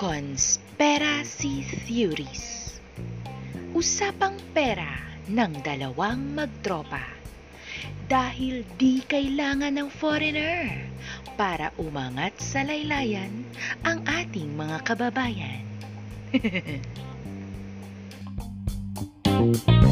Conspiracy Theories Usapang pera ng dalawang magtropa dahil di kailangan ng foreigner para umangat sa laylayan ang ating mga kababayan.